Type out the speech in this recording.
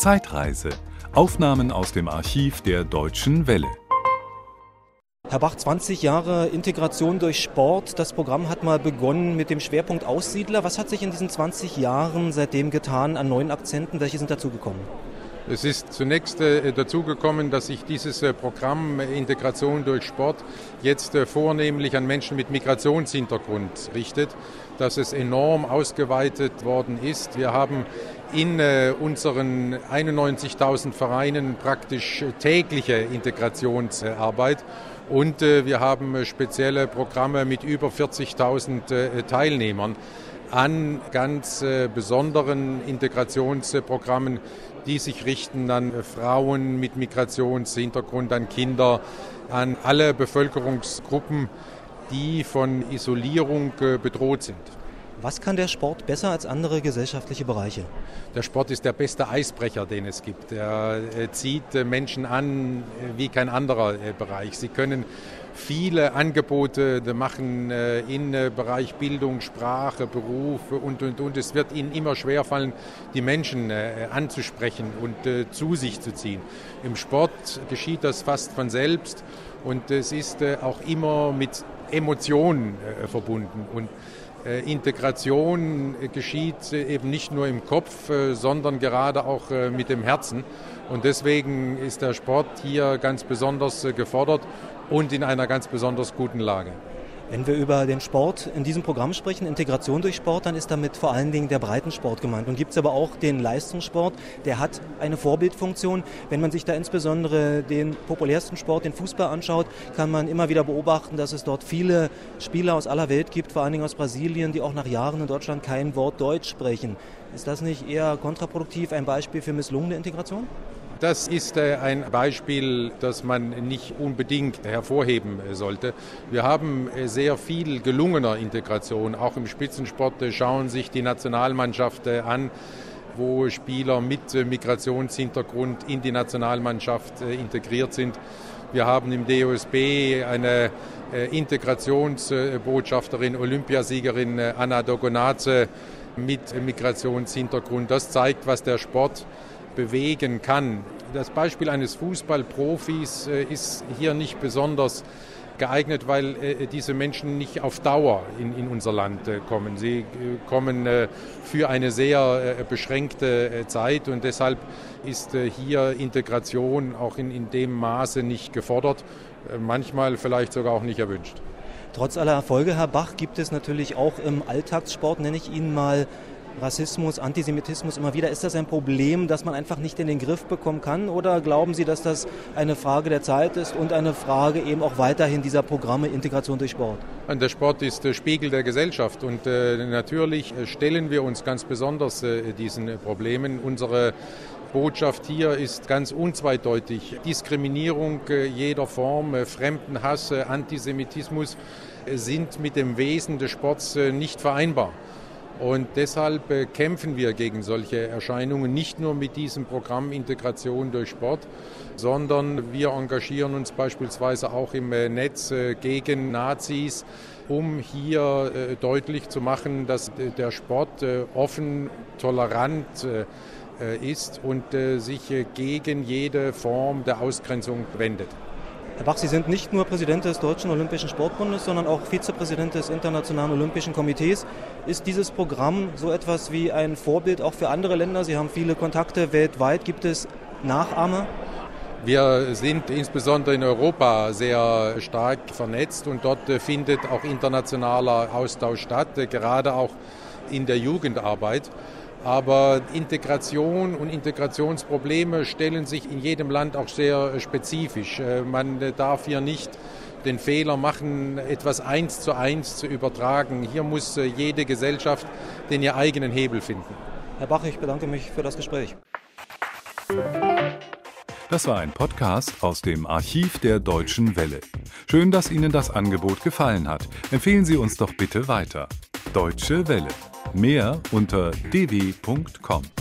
Zeitreise. Aufnahmen aus dem Archiv der Deutschen Welle. Herr Bach, 20 Jahre Integration durch Sport. Das Programm hat mal begonnen mit dem Schwerpunkt Aussiedler. Was hat sich in diesen 20 Jahren seitdem getan an neuen Akzenten? Welche sind dazugekommen? Es ist zunächst äh, dazugekommen, dass sich dieses äh, Programm äh, Integration durch Sport jetzt vornehmlich an Menschen mit Migrationshintergrund richtet, dass es enorm ausgeweitet worden ist. Wir haben in äh, unseren 91.000 Vereinen praktisch tägliche Integrationsarbeit und äh, wir haben spezielle Programme mit über 40.000 Teilnehmern an ganz besonderen Integrationsprogrammen, die sich richten an Frauen mit Migrationshintergrund, an Kinder, an alle Bevölkerungsgruppen, die von Isolierung äh, bedroht sind. Was kann der Sport besser als andere gesellschaftliche Bereiche? Der Sport ist der beste Eisbrecher, den es gibt. Er äh, zieht äh, Menschen an wie kein anderer Bereich. Sie können viele Angebote machen äh, im äh, Bereich Bildung, Sprache, Beruf und, und, und. Es wird ihnen immer schwerfallen, die Menschen äh, anzusprechen und zu sich zu ziehen. Im Sport geschieht das fast von selbst und es ist auch immer mit Emotionen verbunden. Und Integration geschieht eben nicht nur im Kopf, sondern gerade auch mit dem Herzen. Und deswegen ist der Sport hier ganz besonders gefordert und in einer ganz besonders guten Lage. Wenn wir über den Sport in diesem Programm sprechen, Integration durch Sport, dann ist damit vor allen Dingen der Breitensport gemeint. Und gibt es aber auch den Leistungssport, der hat eine Vorbildfunktion. Wenn man sich da insbesondere den populärsten Sport, den Fußball anschaut, kann man immer wieder beobachten, dass es dort viele Spieler aus aller Welt gibt, vor allen Dingen aus Brasilien, die auch nach Jahren in Deutschland kein Wort Deutsch sprechen. Ist das nicht eher kontraproduktiv, ein Beispiel für misslungene Integration? Das ist äh, ein Beispiel, das man nicht unbedingt hervorheben äh, sollte. Wir haben äh, sehr viel gelungener Integration. Auch im Spitzensport schauen sich die Nationalmannschaft an wo Spieler mit Migrationshintergrund in die Nationalmannschaft integriert sind. Wir haben im DOSB eine Integrationsbotschafterin, Olympiasiegerin Anna Dogonaze mit Migrationshintergrund. Das zeigt, was der Sport bewegen kann. Das Beispiel eines Fußballprofis äh, ist hier nicht besonders geeignet, weil äh, diese Menschen nicht auf Dauer in, in unser Land äh, kommen. Sie kommen für eine sehr beschränkte Zeit und deshalb ist hier Integration auch in, in dem Maße nicht gefordert, manchmal vielleicht sogar auch nicht erwünscht. Trotz aller Erfolge, Herr Bach, gibt es natürlich auch im Alltagssport, nenne ich ihn mal, Rassismus, Antisemitismus immer wieder. Ist das ein Problem, das man einfach nicht in den Griff bekommen kann? Oder glauben Sie, dass das eine Frage der Zeit ist und eine Frage eben auch weiterhin dieser Programme Integration durch Sport? Der Sport ist der Spiegel der Gesellschaft und äh, natürlich äh, stellen wir uns ganz besonders äh, diesen Problemen. Unsere Botschaft hier ist ganz unzweideutig. Diskriminierung jeder Form, Fremdenhass, Antisemitismus sind mit dem Wesen des Sports nicht vereinbar. Und deshalb äh, kämpfen wir gegen solche Erscheinungen, nicht nur mit diesem Programm Integration durch Sport, sondern wir engagieren uns beispielsweise auch im äh, Netz äh, gegen Nazis, um hier deutlich zu machen, dass der Sport offen, tolerant ist und sich gegen jede Form der Ausgrenzung wendet. Herr Bach, Sie sind nicht nur Präsident des Deutschen Olympischen Sportbundes, sondern auch Vizepräsident des Internationalen Olympischen Komitees. Ist dieses Programm so etwas wie ein Vorbild auch für andere Länder? Sie haben viele Kontakte weltweit. Gibt es Nachahmer? Wir sind insbesondere in Europa sehr stark vernetzt und dort findet auch internationaler Austausch statt, gerade auch in der Jugendarbeit. Aber Integration und Integrationsprobleme stellen sich in jedem Land auch sehr spezifisch. Äh, man darf hier nicht den Fehler machen, etwas eins zu eins zu übertragen. Hier muss äh, jede Gesellschaft den ihr eigenen Hebel finden. Herr Bach, ich bedanke mich für das Gespräch. Das war ein Podcast aus dem Archiv der Deutschen Welle. Schön, dass Ihnen das Angebot gefallen hat. Empfehlen Sie uns doch bitte weiter. Deutsche Welle. Mehr unter dw.com.